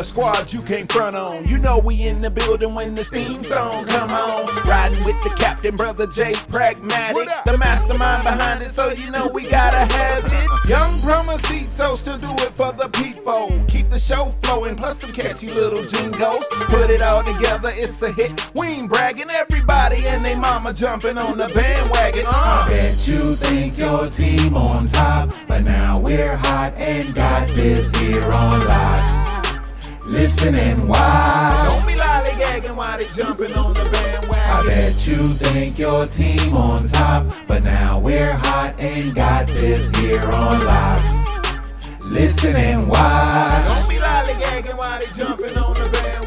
a squad you can't front on. You know we in the building when this theme song come on. Riding with the captain, brother Jay Pragmatic, the mastermind behind it, so you know we gotta have it. Young Promosito still do it for the people. Keep the show flowing, plus some catchy little jingles. Put it all together, it's a hit. We ain't bragging, everybody and they mama jumping on the bandwagon. I Uh. bet you think your team on top, but now we're hot and got this here on lock. Listen and why? Don't be lollygagging while they jumping on the bandwagon. I bet you think your team on top, but now we're hot and got this here on lock. Listen and why? Don't be lollygagging while they jumping on the bandwagon.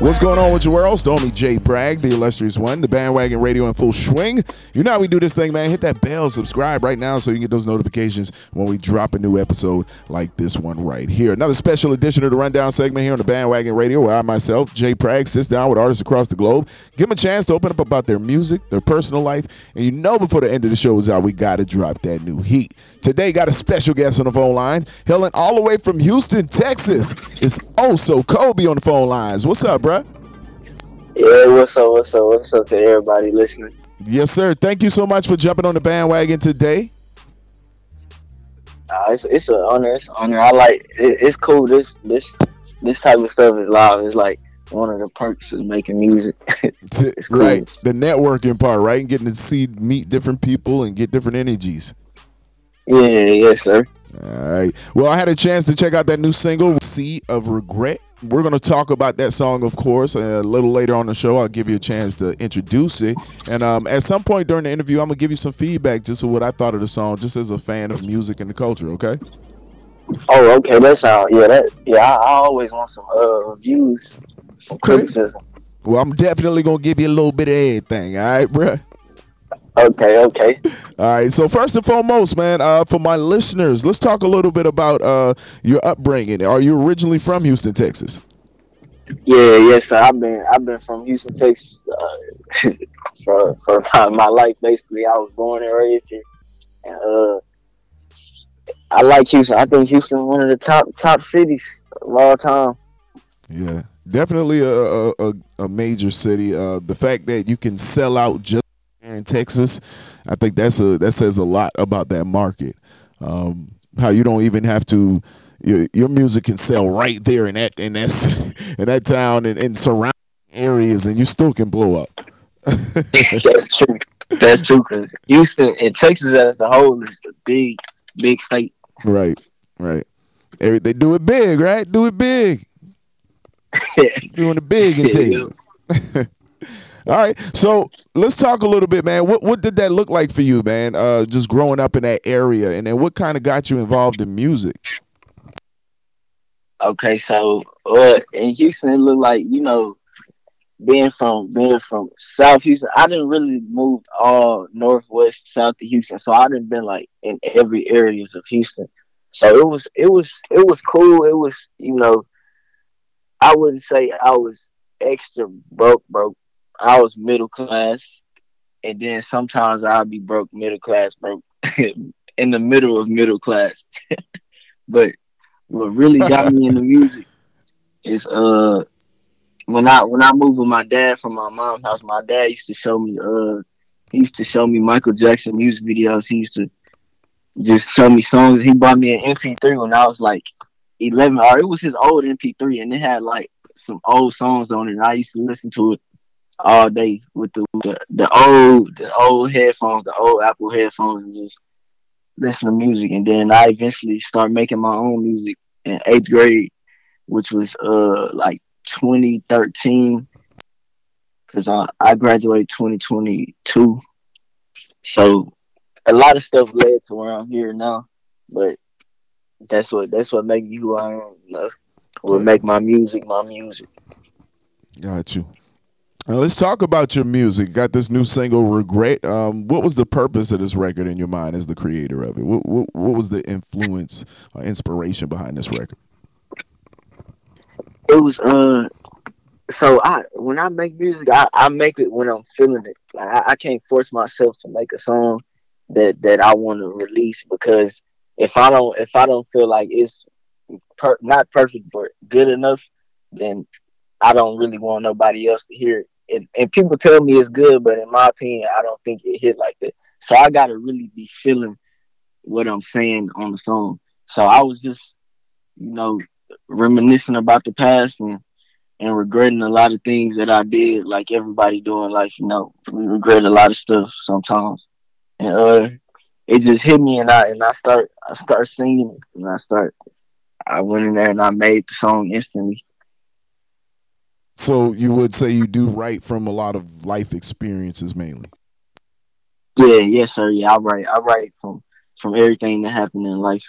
What's going on with your world? Stormy J. Bragg, the illustrious one, the bandwagon radio in full swing. You know how we do this thing, man. Hit that bell, subscribe right now so you can get those notifications when we drop a new episode like this one right here. Another special edition of the Rundown segment here on the bandwagon radio where I myself, Jay Bragg, sits down with artists across the globe, give them a chance to open up about their music, their personal life, and you know before the end of the show is out, we got to drop that new heat. Today, got a special guest on the phone line, hailing all the way from Houston, Texas. It's Ohsocobe on the phone lines. What's up, bruh? Yeah, what's up, what's up, what's up to everybody listening? Yes, sir. Thank you so much for jumping on the bandwagon today. Uh, it's it's an honor, it's an honor. I like it, it's cool. This this this type of stuff is live. It's like one of the perks of making music. It's cool. Right. The networking part, right? And getting to see, meet different people and get different energies. yeah, yes, sir. All right. Well, I had a chance to check out that new single, Sea of Regret. We're going to talk about that song, of course, a little later on the show. I'll give you a chance to introduce it. And um, at some point during the interview, I'm going to give you some feedback just of what I thought of the song, just as a fan of music and the culture, okay? Oh, okay, that sound yeah, that yeah. I, I always want some uh views, some Okay. criticism. Well, I'm definitely going to give you a little bit of everything, all right, bruh? Okay, okay. All right. So first and foremost, man, uh, for my listeners, let's talk a little bit about uh, your upbringing. Are you originally from Houston, Texas? Yeah, yes, sir. I've been I've been from Houston, Texas, uh, for for my, my life. Basically, I was born and raised here, and uh, I like Houston. I think Houston is one of the top top cities of all time. Yeah, definitely a a, a, a major city. Uh, the fact that you can sell out just here in Texas, I think that's a that says a lot about that market. Um, how you don't even have to. Your, your music can sell right there in that in that in that town and, and surrounding areas, and you still can blow up. That's true. That's true because Houston and Texas as a whole is a big, big state. Right, right. Every, they do it big, right? Do it big. Doing it big in Texas. All right, so let's talk a little bit, man. What what did that look like for you, man? Uh, just growing up in that area, and then what kind of got you involved in music? Okay, so uh, in Houston, it looked like you know, being from being from South Houston, I didn't really move all northwest south to Houston, so I didn't been like in every areas of Houston. So it was it was it was cool. It was you know, I wouldn't say I was extra broke broke. I was middle class, and then sometimes I'd be broke middle class broke in the middle of middle class. but what really got me into music is uh when I when I moved with my dad from my mom's house, my dad used to show me uh he used to show me Michael Jackson music videos. He used to just show me songs. He bought me an MP3 when I was like eleven or it was his old MP3 and it had like some old songs on it. And I used to listen to it all day with the the, the old the old headphones, the old Apple headphones and just listen to music and then I eventually started making my own music in eighth grade, which was uh like 2013, because I I graduated 2022. So a lot of stuff led to where I'm here now, but that's what that's what make you who I am. You know? What make my music my music. Got you. Now let's talk about your music. Got this new single, "Regret." Um, what was the purpose of this record in your mind as the creator of it? What what, what was the influence, or inspiration behind this record? It was uh, so I when I make music, I, I make it when I'm feeling it. Like, I, I can't force myself to make a song that that I want to release because if I don't if I don't feel like it's per, not perfect but good enough, then I don't really want nobody else to hear it and, and people tell me it's good, but in my opinion, I don't think it hit like that. So I gotta really be feeling what I'm saying on the song. So I was just, you know, reminiscing about the past and and regretting a lot of things that I did, like everybody doing life. You know, we regret a lot of stuff sometimes, and uh, it just hit me, and I and I start I start singing, and I start I went in there and I made the song instantly. So you would say you do write from a lot of life experiences mainly. Yeah, yes, sir. Yeah, I write. I write from from everything that happened in life.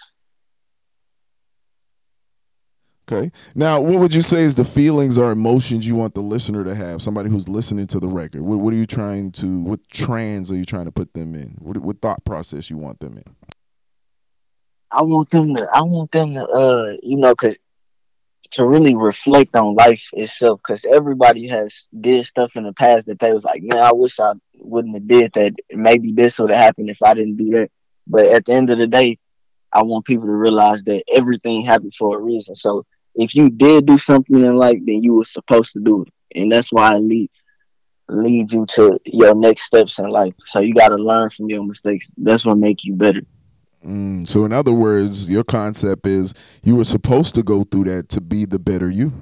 Okay. Now, what would you say is the feelings or emotions you want the listener to have? Somebody who's listening to the record. What, what are you trying to? What trans are you trying to put them in? What, what thought process you want them in? I want them to. I want them to. Uh, you know, because to really reflect on life itself because everybody has did stuff in the past that they was like, man, I wish I wouldn't have did that. Maybe this would have happened if I didn't do that. But at the end of the day, I want people to realize that everything happened for a reason. So if you did do something in life, then you were supposed to do it, and that's why I lead lead you to your next steps in life. So you got to learn from your mistakes. That's what make you better. Mm, so, in other words, your concept is you were supposed to go through that to be the better you.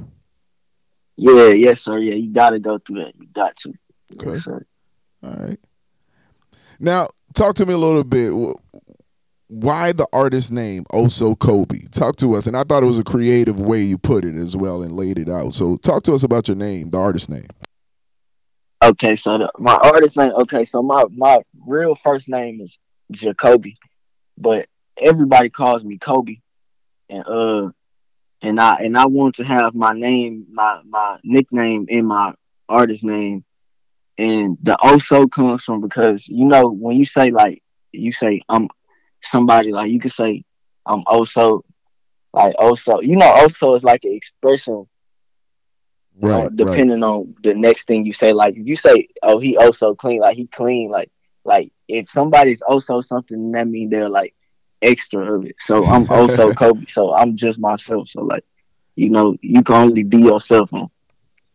Yeah, yes, sir. Yeah, you got to go through that. You got to. Okay. Yes, All right. Now, talk to me a little bit. Why the artist name Ohsocobe? Talk to us. And I thought it was a creative way you put it as well and laid it out. So, talk to us about your name, the artist name. Okay, so the, my artist name. Okay, so my my real first name is Jacoby but everybody calls me Kobe, and uh, and I and I want to have my name, my my nickname in my artist name, and the also comes from because you know when you say like you say I'm somebody like you could say I'm also like also you know also is like an expression right, know, depending right. on the next thing you say. Like if you say, "Oh, he also clean," like he clean, like like if somebody's also something, that means they're like extra of it. So I'm also Kobe. So I'm just myself. So like, you know, you can only be yourself.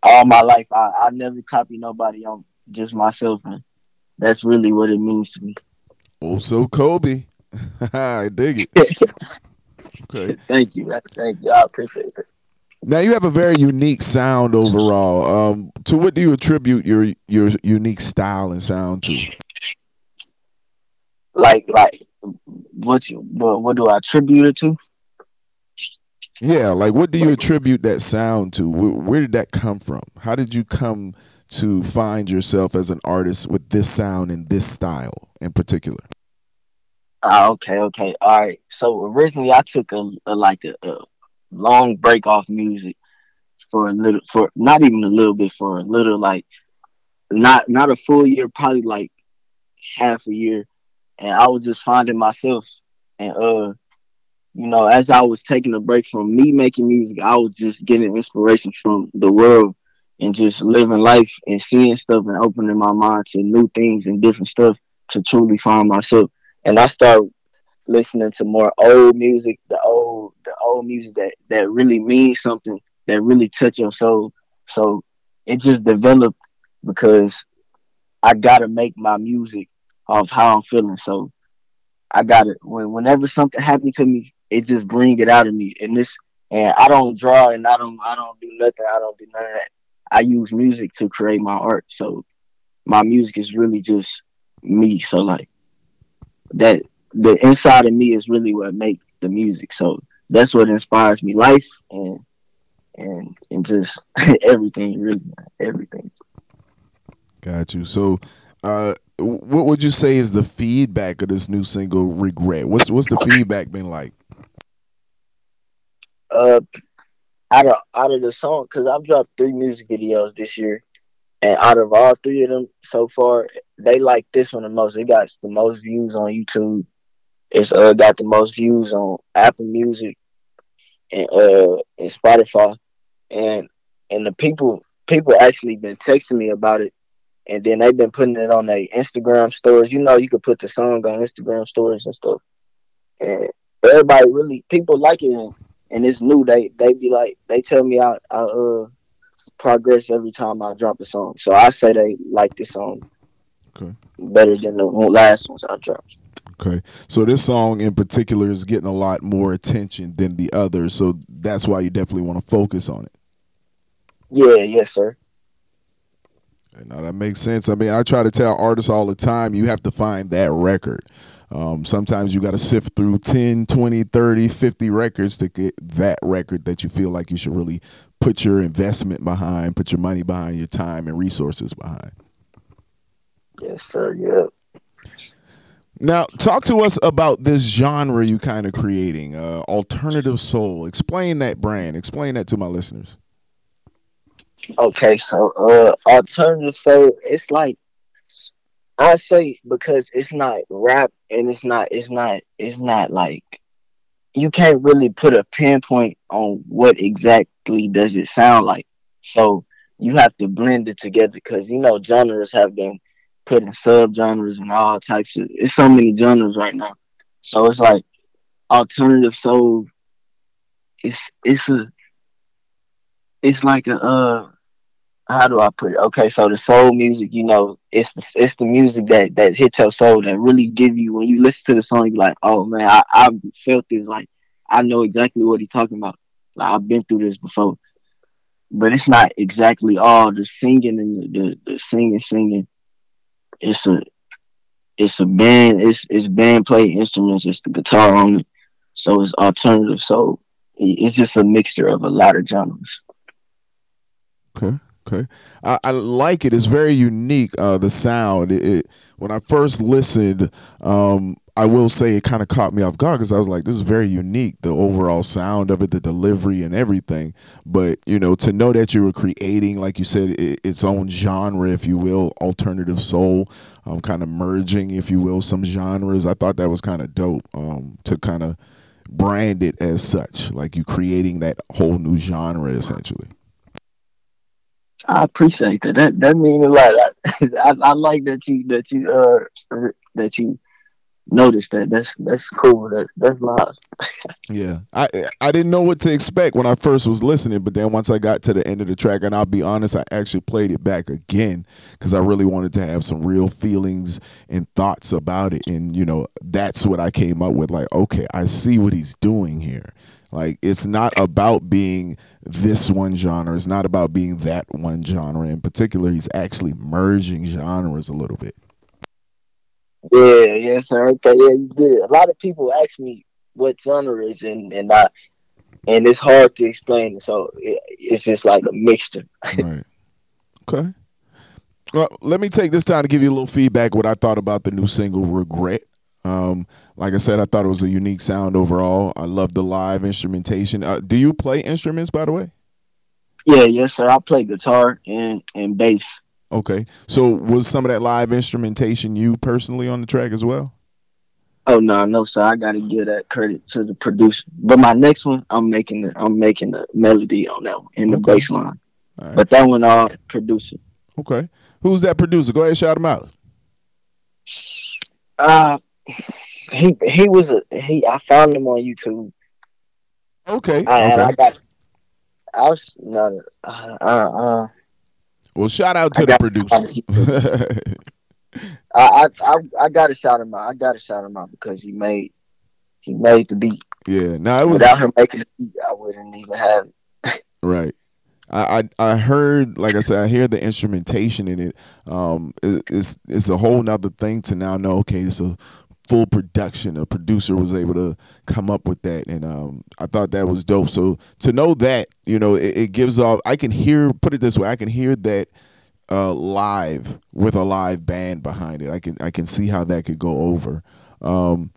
All my life, I, I never copy nobody. I'm just myself, and that's really what it means to me. Also Kobe. I dig it. okay. Thank you. Thank you. I appreciate it. Now you have a very unique sound overall. Um, to what do you attribute your your unique style and sound to? Like like what you what, what do I attribute it to? Yeah, like what do you attribute that sound to? Where, where, did that come from? How did you come to find yourself as an artist with this sound and this style in particular? Uh, okay, okay, all right. So originally, I took a, a like a, a long break off music for a little, for not even a little bit, for a little like not not a full year, probably like half a year and I was just finding myself. And uh, you know, as I was taking a break from me making music, I was just getting inspiration from the world and just living life and seeing stuff and opening my mind to new things and different stuff to truly find myself. And I started listening to more old music, the old the old music that that really means something, that really touch your soul. So it just developed because I gotta make my music of how I'm feeling. So I got it. When whenever something happens to me, it just bring it out of me. And this and I don't draw and I don't I don't do nothing. I don't do none of that. I use music to create my art. So my music is really just me. So like that the inside of me is really what make the music. So that's what inspires me. Life and and and just everything, really everything. Got you. So uh what would you say is the feedback of this new single regret? What's what's the feedback been like? Uh out of out of the song because i've dropped three music videos this year and out of all three of them so far, they like this one the most. It got the most views on YouTube. It's uh got the most views on Apple Music and uh and Spotify, and and the people people actually been texting me about it, and then they've been putting it on their Instagram stories. You know, you could put the song on Instagram stories and stuff, and everybody really people like it, and, and it's new. They they be like they tell me I I uh progress every time I drop a song, so I say they like this song Okay. better than the last ones I dropped. Okay. So this song in particular is getting a lot more attention than the others. So that's why you definitely want to focus on it. Yeah, yes, sir. Now that makes sense. I mean, I try to tell artists all the time, you have to find that record. Um, sometimes you got to sift through 10, 20, 30, 50 records to get that record that you feel like you should really put your investment behind, put your money behind, your time and resources behind. Yes, sir. Yeah. Now, talk to us about this genre you kind of creating, uh, alternative soul. Explain that brand. Explain that to my listeners. Okay, so uh alternative so it's like I say because it's not rap and it's not it's not it's not like you can't really put a pinpoint on what exactly does it sound like. So you have to blend it together because you know genres have been put in subgenres and all types of it's so many genres right now. So it's like alternative soul it's it's a it's like a uh how do I put it? Okay, so the soul music, you know, it's the, it's the music that that hits your soul that really give you when you listen to the song, you're like, oh man, I I felt this, like I know exactly what he's talking about. Like I've been through this before, but it's not exactly all the singing and the the, the singing singing. It's a it's a band. It's it's band play instruments. It's the guitar on it, so it's alternative. So it's just a mixture of a lot of genres. Okay. Okay, I, I, like it. It's very unique. Uh, the sound. It, it, when I first listened, um, I will say it kind of caught me off guard because I was like, "This is very unique." The overall sound of it, the delivery, and everything. But you know, to know that you were creating, like you said, it, its own genre, if you will, alternative soul, um, kind of merging, if you will, some genres. I thought that was kind of dope. Um, to kind of brand it as such, like you creating that whole new genre, essentially. I appreciate that. That that means a lot. I, I, I, like that you that you uh that you noticed that. That's that's cool. That's that's nice. yeah, I I didn't know what to expect when I first was listening, but then once I got to the end of the track, and I'll be honest, I actually played it back again because I really wanted to have some real feelings and thoughts about it, and you know that's what I came up with. Like, okay, I see what he's doing here. Like it's not about being this one genre. It's not about being that one genre in particular. He's actually merging genres a little bit. Yeah, yes, sir. Okay, yeah, you did. A lot of people ask me what genre is, and and I, and it's hard to explain. So it, it's just like a mixture. right. Okay. Well, let me take this time to give you a little feedback. What I thought about the new single "Regret." Um, like I said, I thought it was a unique sound overall. I love the live instrumentation. Uh, do you play instruments, by the way? Yeah, yes, sir. I play guitar and and bass. Okay, so was some of that live instrumentation you personally on the track as well? Oh no, no, sir. I gotta give that credit to the producer. But my next one, I'm making the I'm making the melody on that one in the okay. bass line. Right. But that one, uh, producer. Okay, who's that producer? Go ahead, shout him out. Uh, he he was a he. I found him on YouTube. Okay. I, okay. I got. I was no. Uh, uh, well, shout out to I the producer. I, I I got to shout him out. I got to shout him out because he made he made the beat. Yeah. Now it was without him making the beat, I wouldn't even have. It. right. I, I, I heard like I said I hear the instrumentation in it. Um, it, it's it's a whole nother thing to now know. Okay, a full production. A producer was able to come up with that, and um, I thought that was dope. So to know that, you know, it, it gives off. I can hear. Put it this way, I can hear that uh, live with a live band behind it. I can I can see how that could go over. Um,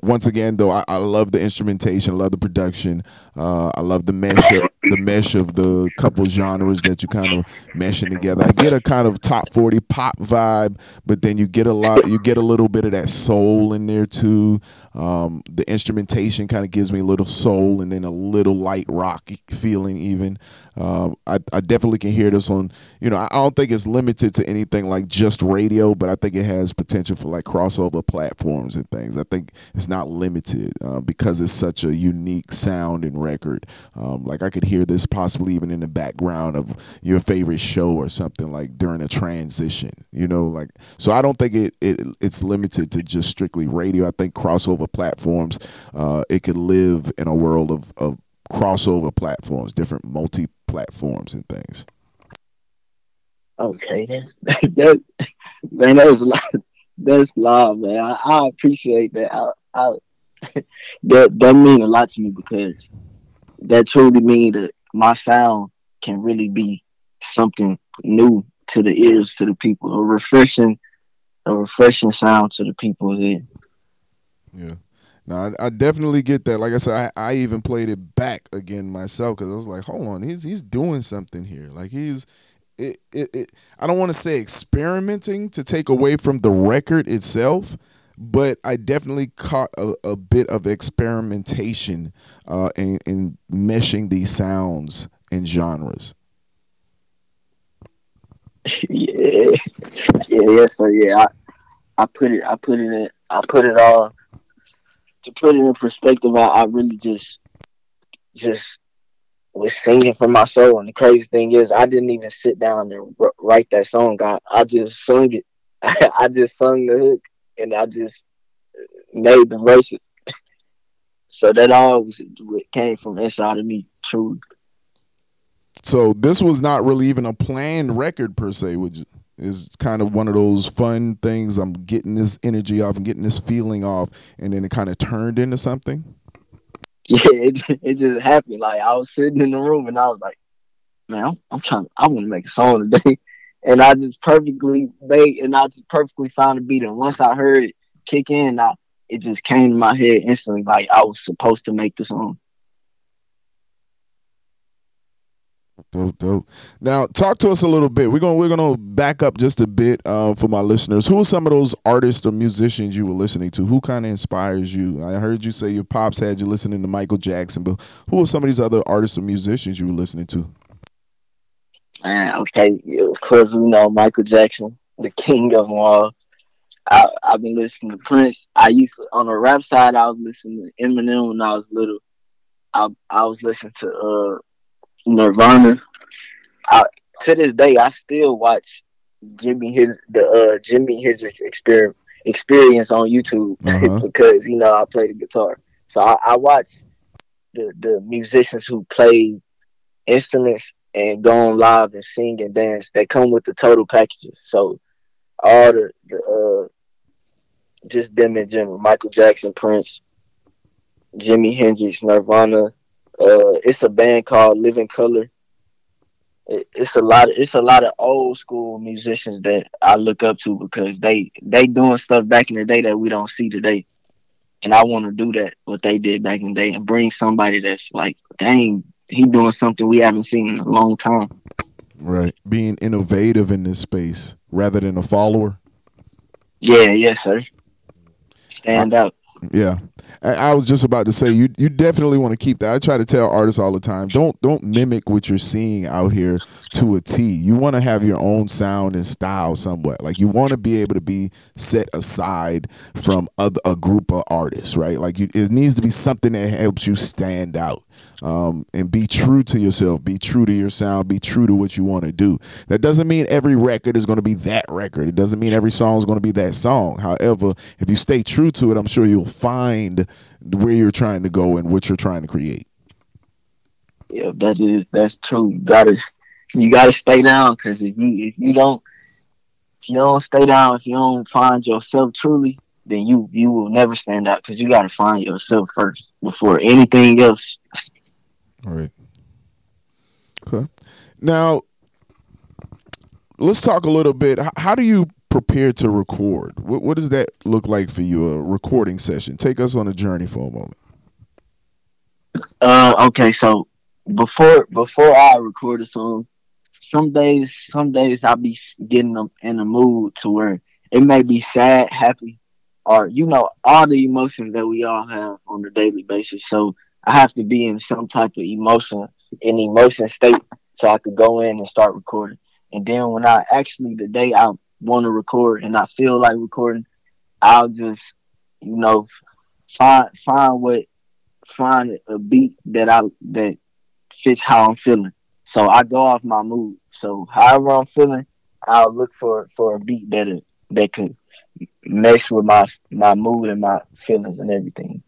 once again, though, I, I, love the instrumentation, I love the production. Uh, I love the mesh, of, the mesh of the couple genres that you kind of meshing together. I get a kind of top forty pop vibe, but then you get a lot, you get a little bit of that soul in there too. Um, the instrumentation kind of gives me a little soul, and then a little light rock feeling. Even uh, I, I definitely can hear this on. You know, I don't think it's limited to anything like just radio, but I think it has potential for like crossover platforms and things. I think it's not limited uh, because it's such a unique sound and record. Um, like I could hear this possibly even in the background of your favorite show or something like during a transition. You know, like so I don't think it, it it's limited to just strictly radio. I think crossover platforms uh, it could live in a world of, of crossover platforms, different multi platforms and things. Okay, that's that man. That's lot. That's love, man. I, I appreciate that. I, I that that mean a lot to me because that truly means that my sound can really be something new to the ears to the people, a refreshing, a refreshing sound to the people here. Yeah. No, I, I, definitely get that. Like I said, I, I even played it back again myself because I was like, hold on, he's he's doing something here. Like he's it, it, it I don't want to say experimenting to take away from the record itself, but I definitely caught a, a bit of experimentation uh, in, in meshing these sounds and genres. Yeah, yeah, yeah. So yeah, I, I put it, I put it in, I put it all to put it in perspective. I, I really just, just was singing for my soul. And the crazy thing is, I didn't even sit down and r- write that song. I, I just sung it. I just sung the hook and I just made the verses. so that all was came from inside of me, truly. So this was not really even a planned record per se, which is kind of one of those fun things. I'm getting this energy off, and getting this feeling off, and then it kind of turned into something. Yeah, it, it just happened. Like I was sitting in the room and I was like, man, I'm, I'm trying, I want to make a song today. And I just perfectly made, and I just perfectly found a beat. And once I heard it kick in, I, it just came to my head instantly, like I was supposed to make the song. Dope, dope. Now, talk to us a little bit. We're gonna we're gonna back up just a bit uh, for my listeners. Who are some of those artists or musicians you were listening to? Who kind of inspires you? I heard you say your pops had you listening to Michael Jackson, but who are some of these other artists or musicians you were listening to? Man, okay, of course we know Michael Jackson, the king of them all. I, I've been listening to Prince. I used to, on the rap side, I was listening to Eminem when I was little. I I was listening to uh Nirvana. I, to this day, I still watch Jimmy the uh, Jimi Hendrix experience experience on YouTube uh-huh. because you know I play the guitar. So I, I watch the the musicians who play instruments and go on live and sing and dance. They come with the total packages. So all the, the uh, just them in general. Michael Jackson, Prince, Jimi Hendrix, Nirvana, uh, it's a band called Living Colour. It, it's a lot. Of, it's a lot of old school musicians that I look up to because they they doing stuff back in the day that we don't see today, and I want to do that what they did back in the day and bring somebody that's like, dang, he doing something we haven't seen in a long time. Right, being innovative in this space rather than a follower. Yeah, yes, sir. Stand I, out. Yeah, I was just about to say you you definitely want to keep that. I try to tell artists all the time, don't don't mimic what you're seeing out here to a T. You want to have your own sound and style somewhat. Like you want to be able to be set aside from a, a group of artists, right? Like you, it needs to be something that helps you stand out um, and be true to yourself, be true to your sound, be true to what you want to do. That doesn't mean every record is going to be that record. It doesn't mean every song is going to be that song. However, if you stay true to it, I'm sure you'll find where you're trying to go and what you're trying to create. Yeah, that is that's true. You gotta you gotta stay down because if you if you don't if you don't stay down, if you don't find yourself truly, then you you will never stand out because you got to find yourself first before anything else all right. Okay. Now, let's talk a little bit. How do you prepare to record? What what does that look like for you? A recording session. Take us on a journey for a moment. Uh, okay, so before before I record a song, some days some days I'll be getting them in a mood to where it may be sad, happy, or you know all the emotions that we all have on a daily basis. So I have to be in some type of emotion, in emotion state, so I could go in and start recording. And then when I actually the day I want to record and I feel like recording, I'll just you know find find what find a beat that I that fits how I'm feeling. So I go off my mood. So however I'm feeling, I'll look for for a beat that that could mesh with my my mood and my feelings and everything.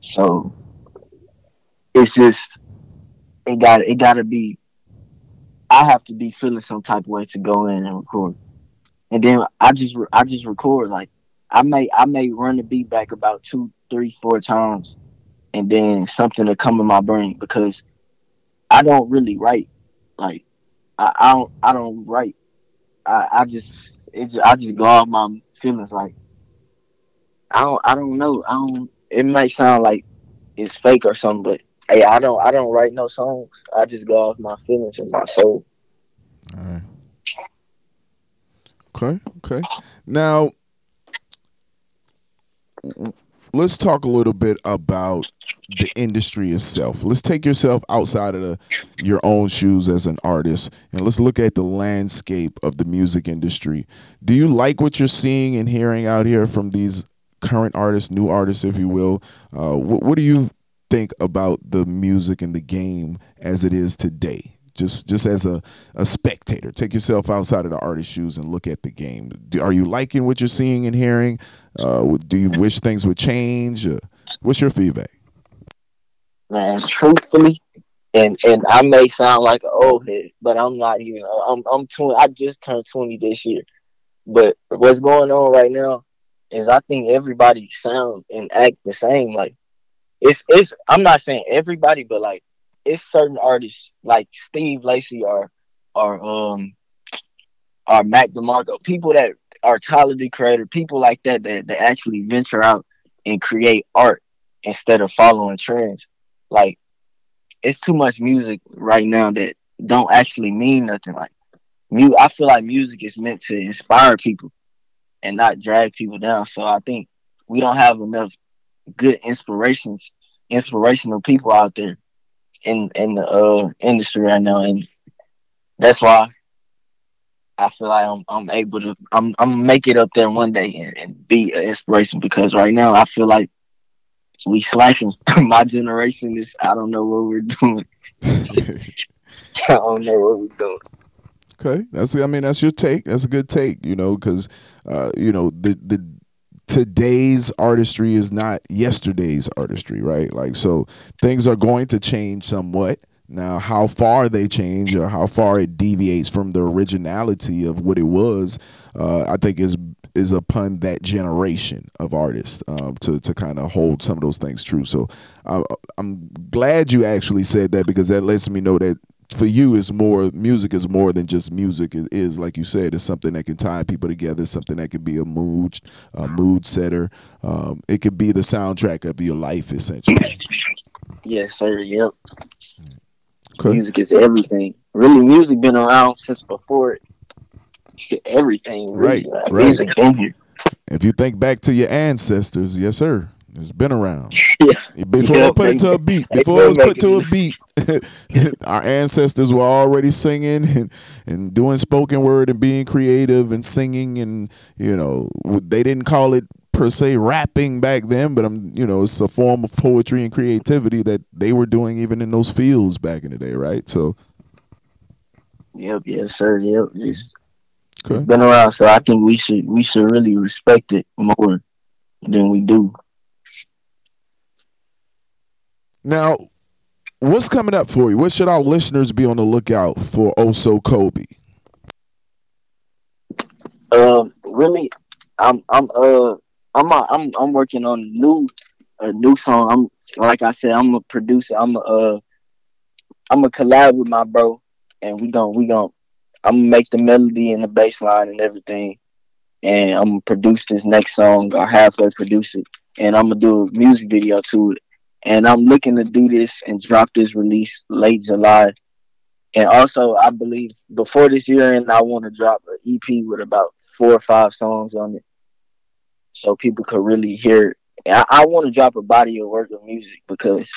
So it's just it got it got to be. I have to be feeling some type of way to go in and record, and then I just I just record like I may I may run the beat back about two three four times, and then something to come in my brain because I don't really write like I, I don't I don't write I, I just it's I just go off my feelings like I don't I don't know I don't it might sound like it's fake or something but hey I don't I don't write no songs I just go off my feelings and my soul. All right. Okay. Okay. Now let's talk a little bit about the industry itself. Let's take yourself outside of the, your own shoes as an artist and let's look at the landscape of the music industry. Do you like what you're seeing and hearing out here from these current artists, new artists, if you will? Uh, what, what do you think about the music and the game as it is today? Just, just as a, a spectator, take yourself outside of the artist's shoes and look at the game. Do, are you liking what you're seeing and hearing? Uh, do you wish things would change? Uh, what's your feedback? man, truthfully, and and I may sound like an old head, but I'm not even. I'm I'm twenty. I just turned twenty this year, but what's going on right now is I think everybody sound and act the same. Like it's it's. I'm not saying everybody, but like it's certain artists like Steve Lacy or or um or Mac DeMarco, people that are talented creator, people like that that, that actually venture out and create art instead of following trends like it's too much music right now that don't actually mean nothing. Like mu- I feel like music is meant to inspire people and not drag people down. So I think we don't have enough good inspirations, inspirational people out there in in the uh, industry right now, and that's why I feel like I'm I'm able to I'm I'm make it up there one day and, and be an inspiration because right now I feel like we slacking. My generation is I don't know what we're doing. I don't know what we're doing. Okay, that's I mean that's your take. That's a good take, you know, because uh, you know the the today's artistry is not yesterday's artistry, right? Like so things are going to change somewhat. Now, how far they change or how far it deviates from the originality of what it was, uh, I think is is upon that generation of artists um, to to kind of hold some of those things true. So uh, I'm glad you actually said that because that lets me know that for you is more music is more than just music it is like you said it's something that can tie people together something that could be a mood a mood setter um, it could be the soundtrack of your life essentially yes sir yep okay. music is everything really music been around since before everything. Right, right. Music in here. If you think back to your ancestors, yes, sir. It's been around. Yeah. Before yeah, they put it to a beat, before it was put to a beat, our ancestors were already singing and, and doing spoken word and being creative and singing and you know they didn't call it per se rapping back then, but I'm you know it's a form of poetry and creativity that they were doing even in those fields back in the day, right? So. Yep. Yes, sir. Yep. It's, Okay. It's been around, so I think we should we should really respect it more than we do. Now, what's coming up for you? What should our listeners be on the lookout for? Also, Kobe. Um, really, I'm I'm uh I'm a, I'm I'm working on a new a new song. I'm like I said, I'm a producer. I'm a uh I'm a collab with my bro, and we gon' we gon' I'm gonna make the melody and the bass line and everything, and I'm gonna produce this next song or halfway produce it, and I'm gonna do a music video to it. And I'm looking to do this and drop this release late July. And also, I believe before this year, end, I want to drop an EP with about four or five songs on it, so people could really hear. It. I, I want to drop a body of work of music because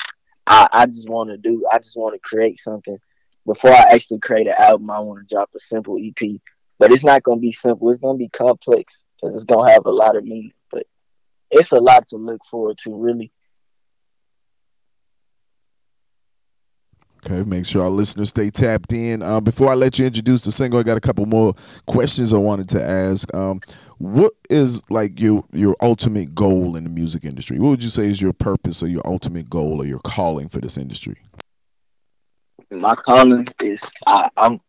I, I just want to do. I just want to create something. Before I actually create an album, I want to drop a simple EP but it's not gonna be simple. It's gonna be complex because it's gonna have a lot of meaning. But it's a lot to look forward to, really. Okay, make sure our listeners stay tapped in. Um, before I let you introduce the single, I got a couple more questions I wanted to ask. Um, what is like your your ultimate goal in the music industry? What would you say is your purpose or your ultimate goal or your calling for this industry? My calling is I, I'm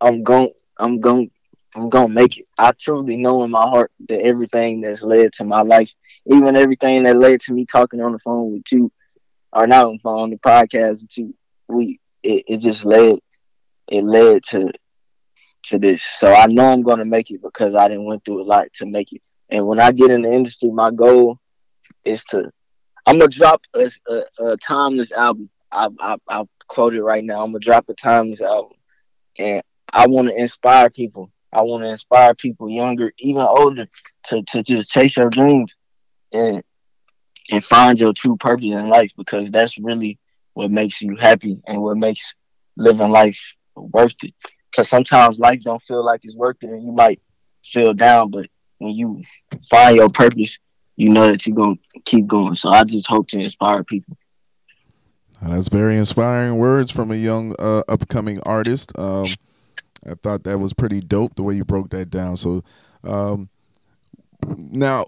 I'm going I'm going I'm gonna make it. I truly know in my heart that everything that's led to my life, even everything that led to me talking on the phone with you, or not on the phone, on the podcast with you, we it, it just led it led to to this. So I know I'm gonna make it because I didn't went through a lot to make it. And when I get in the industry, my goal is to I'm gonna drop a, a, a timeless album. I, I I quote it right now. I'm gonna drop a timeless album, and I want to inspire people I want to inspire people younger, even older, to, to just chase your dreams and and find your true purpose in life because that's really what makes you happy and what makes living life worth it. Because sometimes life don't feel like it's worth it, and you might feel down, but when you find your purpose, you know that you're gonna keep going. So I just hope to inspire people. That's very inspiring words from a young uh, upcoming artist. Um, I thought that was pretty dope the way you broke that down. So, um, now,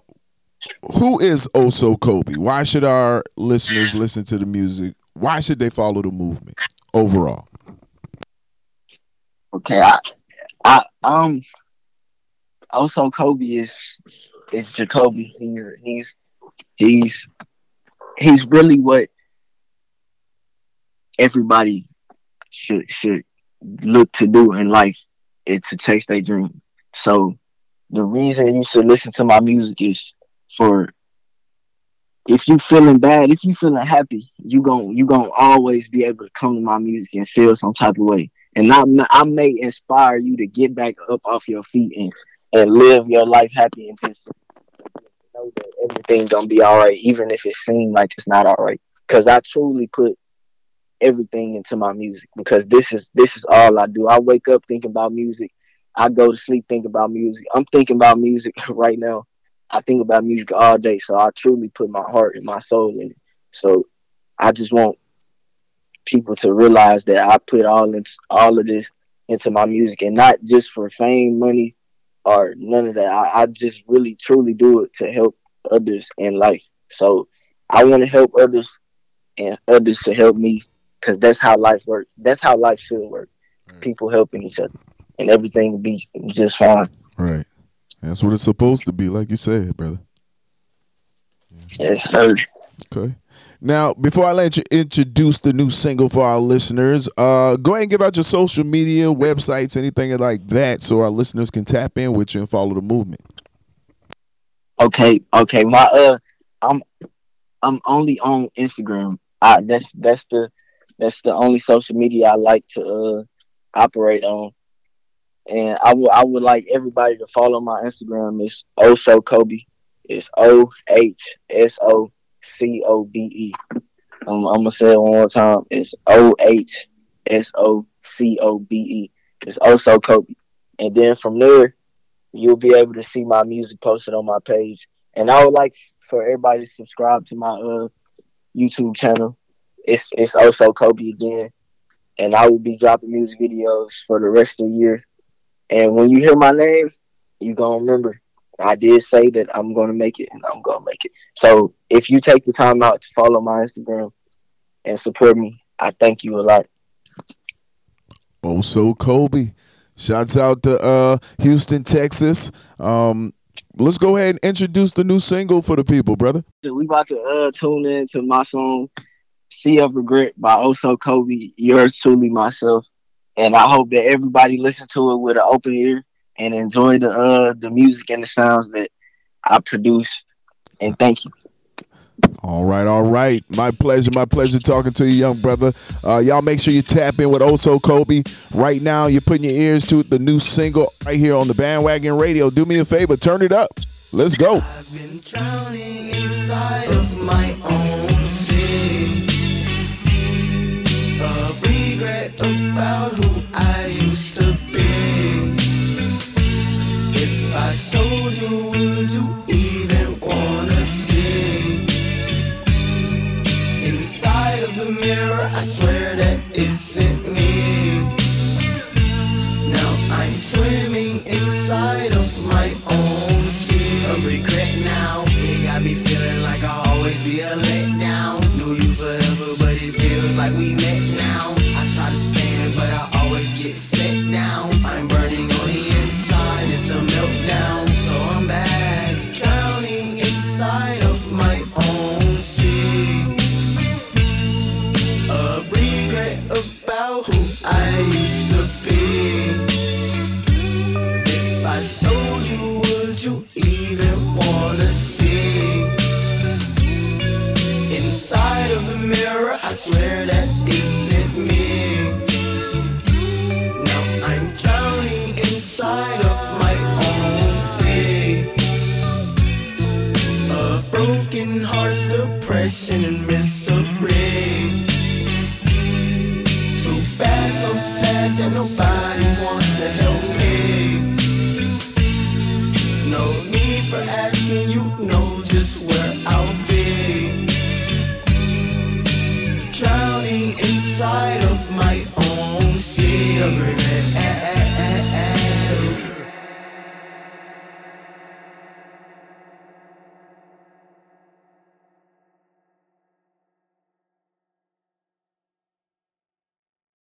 who is Ohsocobe? Why should our listeners listen to the music? Why should they follow the movement overall? Okay, I, I, um, Ohsocobe is is Jacoby. He's he's he's he's really what everybody should should look to do in life is to chase their dream. So the reason you should listen to my music is for if you feeling bad, if you feeling happy, you gon' you gonna always be able to come to my music and feel some type of way. And I, I may inspire you to get back up off your feet and, and live your life happy and just know that everything's gonna be all right, even if it seems like it's not all right. Because I truly put everything into my music because this is this is all I do. I wake up thinking about music. I go to sleep thinking about music. I'm thinking about music right now. I think about music all day, so I truly put my heart and my soul in it. So I just want people to realize that I put all in, all of this into my music, and not just for fame, money, or none of that. I, I just really truly do it to help others in life. So I want to help others, and others to help me because that's how life works. That's how life should work. Right. People helping each other, and everything will be just fine. Right. That's what it's supposed to be, like you said, brother. Yes, sir. Okay. Now, before I let you introduce the new single for our listeners, uh, go ahead and give out your social media, websites, anything like that, so our listeners can tap in with you and follow the movement. Okay, okay. My uh, I'm I'm only on Instagram. I that's that's the that's the only social media I like to uh, operate on. And I would I would like everybody to follow my Instagram. It's Ohsocobe. It's O H S O C O B E. I'm, I'm gonna say it one more time. It's O H S O C O B E. It's Ohsocobe. And then from there, you'll be able to see my music posted on my page. And I would like for everybody to subscribe to my uh, YouTube channel it's it's also Kobe again, and I will be dropping music videos for the rest of the year. And when you hear my name, you're gonna remember I did say that I'm gonna make it, and I'm gonna make it. So if you take the time out to follow my Instagram and support me, I thank you a lot. Also, Kobe. Shouts out to uh, Houston, Texas. Um, let's go ahead and introduce the new single for the people, brother. We about to uh, tune in to my song Sea of Regret by Ohsocobe, yours truly, myself. And I hope that everybody listen to it with an open ear and enjoy the uh the music and the sounds that I produce. And thank you. All right, all right. My pleasure, my pleasure talking to you, young brother. Uh, y'all make sure you tap in with Ohsocobe. Right now, you're putting your ears to the new single right here on the bandwagon radio. Do me a favor, turn it up. Let's go. Isn't me. Now I'm swimming inside of my own sea of regret now. It got me feeling like I'll always be a letdown. Knew you forever, but it feels like we met